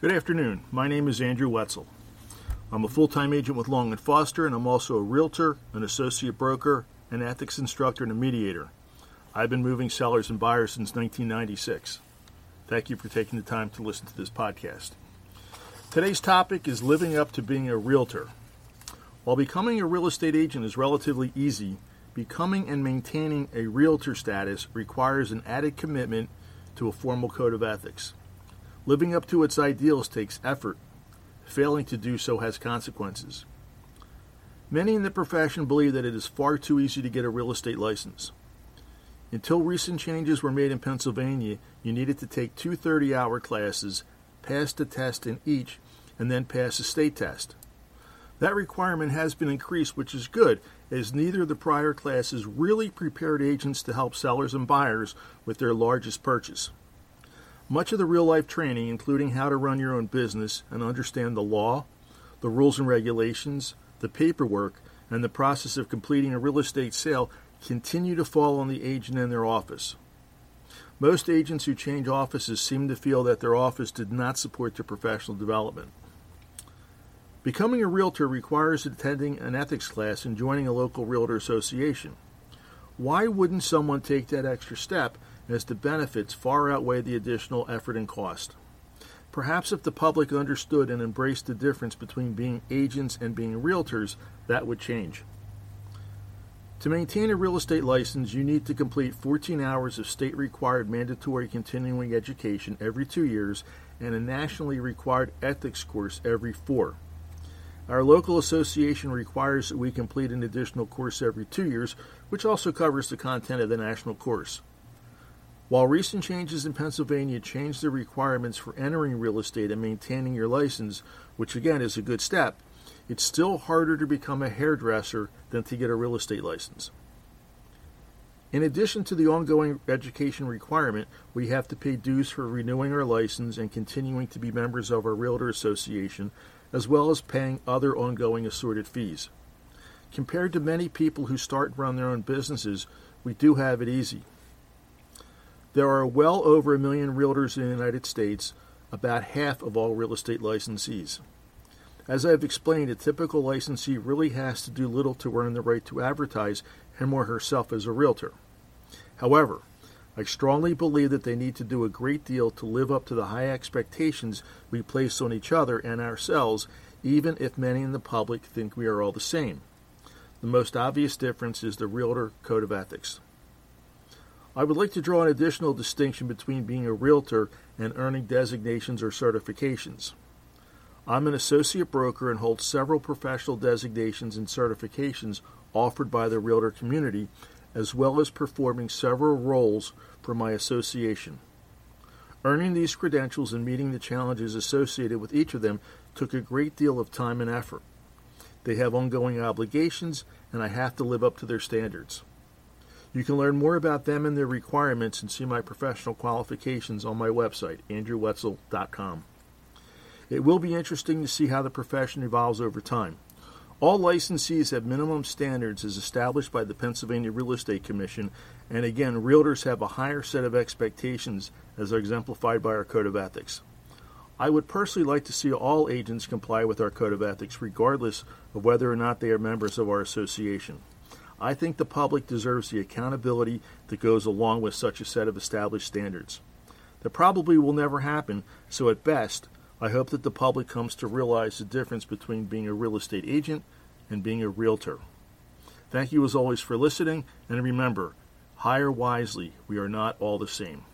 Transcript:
Good afternoon. My name is Andrew Wetzel. I'm a full time agent with Long and Foster, and I'm also a realtor, an associate broker, an ethics instructor, and a mediator. I've been moving sellers and buyers since 1996. Thank you for taking the time to listen to this podcast. Today's topic is living up to being a realtor. While becoming a real estate agent is relatively easy, becoming and maintaining a realtor status requires an added commitment to a formal code of ethics. Living up to its ideals takes effort. Failing to do so has consequences. Many in the profession believe that it is far too easy to get a real estate license. Until recent changes were made in Pennsylvania, you needed to take two 30 hour classes, pass the test in each, and then pass a state test. That requirement has been increased, which is good, as neither of the prior classes really prepared agents to help sellers and buyers with their largest purchase. Much of the real life training, including how to run your own business and understand the law, the rules and regulations, the paperwork, and the process of completing a real estate sale, continue to fall on the agent and their office. Most agents who change offices seem to feel that their office did not support their professional development. Becoming a realtor requires attending an ethics class and joining a local realtor association. Why wouldn't someone take that extra step as the benefits far outweigh the additional effort and cost? Perhaps if the public understood and embraced the difference between being agents and being realtors, that would change. To maintain a real estate license, you need to complete 14 hours of state required mandatory continuing education every two years and a nationally required ethics course every four. Our local association requires that we complete an additional course every two years, which also covers the content of the national course. While recent changes in Pennsylvania changed the requirements for entering real estate and maintaining your license, which again is a good step, it's still harder to become a hairdresser than to get a real estate license. In addition to the ongoing education requirement, we have to pay dues for renewing our license and continuing to be members of our Realtor Association, as well as paying other ongoing assorted fees. Compared to many people who start and run their own businesses, we do have it easy. There are well over a million realtors in the United States, about half of all real estate licensees. As I have explained, a typical licensee really has to do little to earn the right to advertise him or herself as a realtor. However, I strongly believe that they need to do a great deal to live up to the high expectations we place on each other and ourselves, even if many in the public think we are all the same. The most obvious difference is the Realtor Code of Ethics. I would like to draw an additional distinction between being a realtor and earning designations or certifications. I'm an associate broker and hold several professional designations and certifications offered by the realtor community as well as performing several roles for my association. Earning these credentials and meeting the challenges associated with each of them took a great deal of time and effort. They have ongoing obligations, and I have to live up to their standards. You can learn more about them and their requirements and see my professional qualifications on my website, andrewwetzel.com. It will be interesting to see how the profession evolves over time. All licensees have minimum standards as established by the Pennsylvania Real Estate Commission, and again, realtors have a higher set of expectations as exemplified by our Code of Ethics. I would personally like to see all agents comply with our Code of Ethics, regardless of whether or not they are members of our association. I think the public deserves the accountability that goes along with such a set of established standards. That probably will never happen, so at best, I hope that the public comes to realize the difference between being a real estate agent and being a realtor. Thank you as always for listening, and remember, hire wisely. We are not all the same.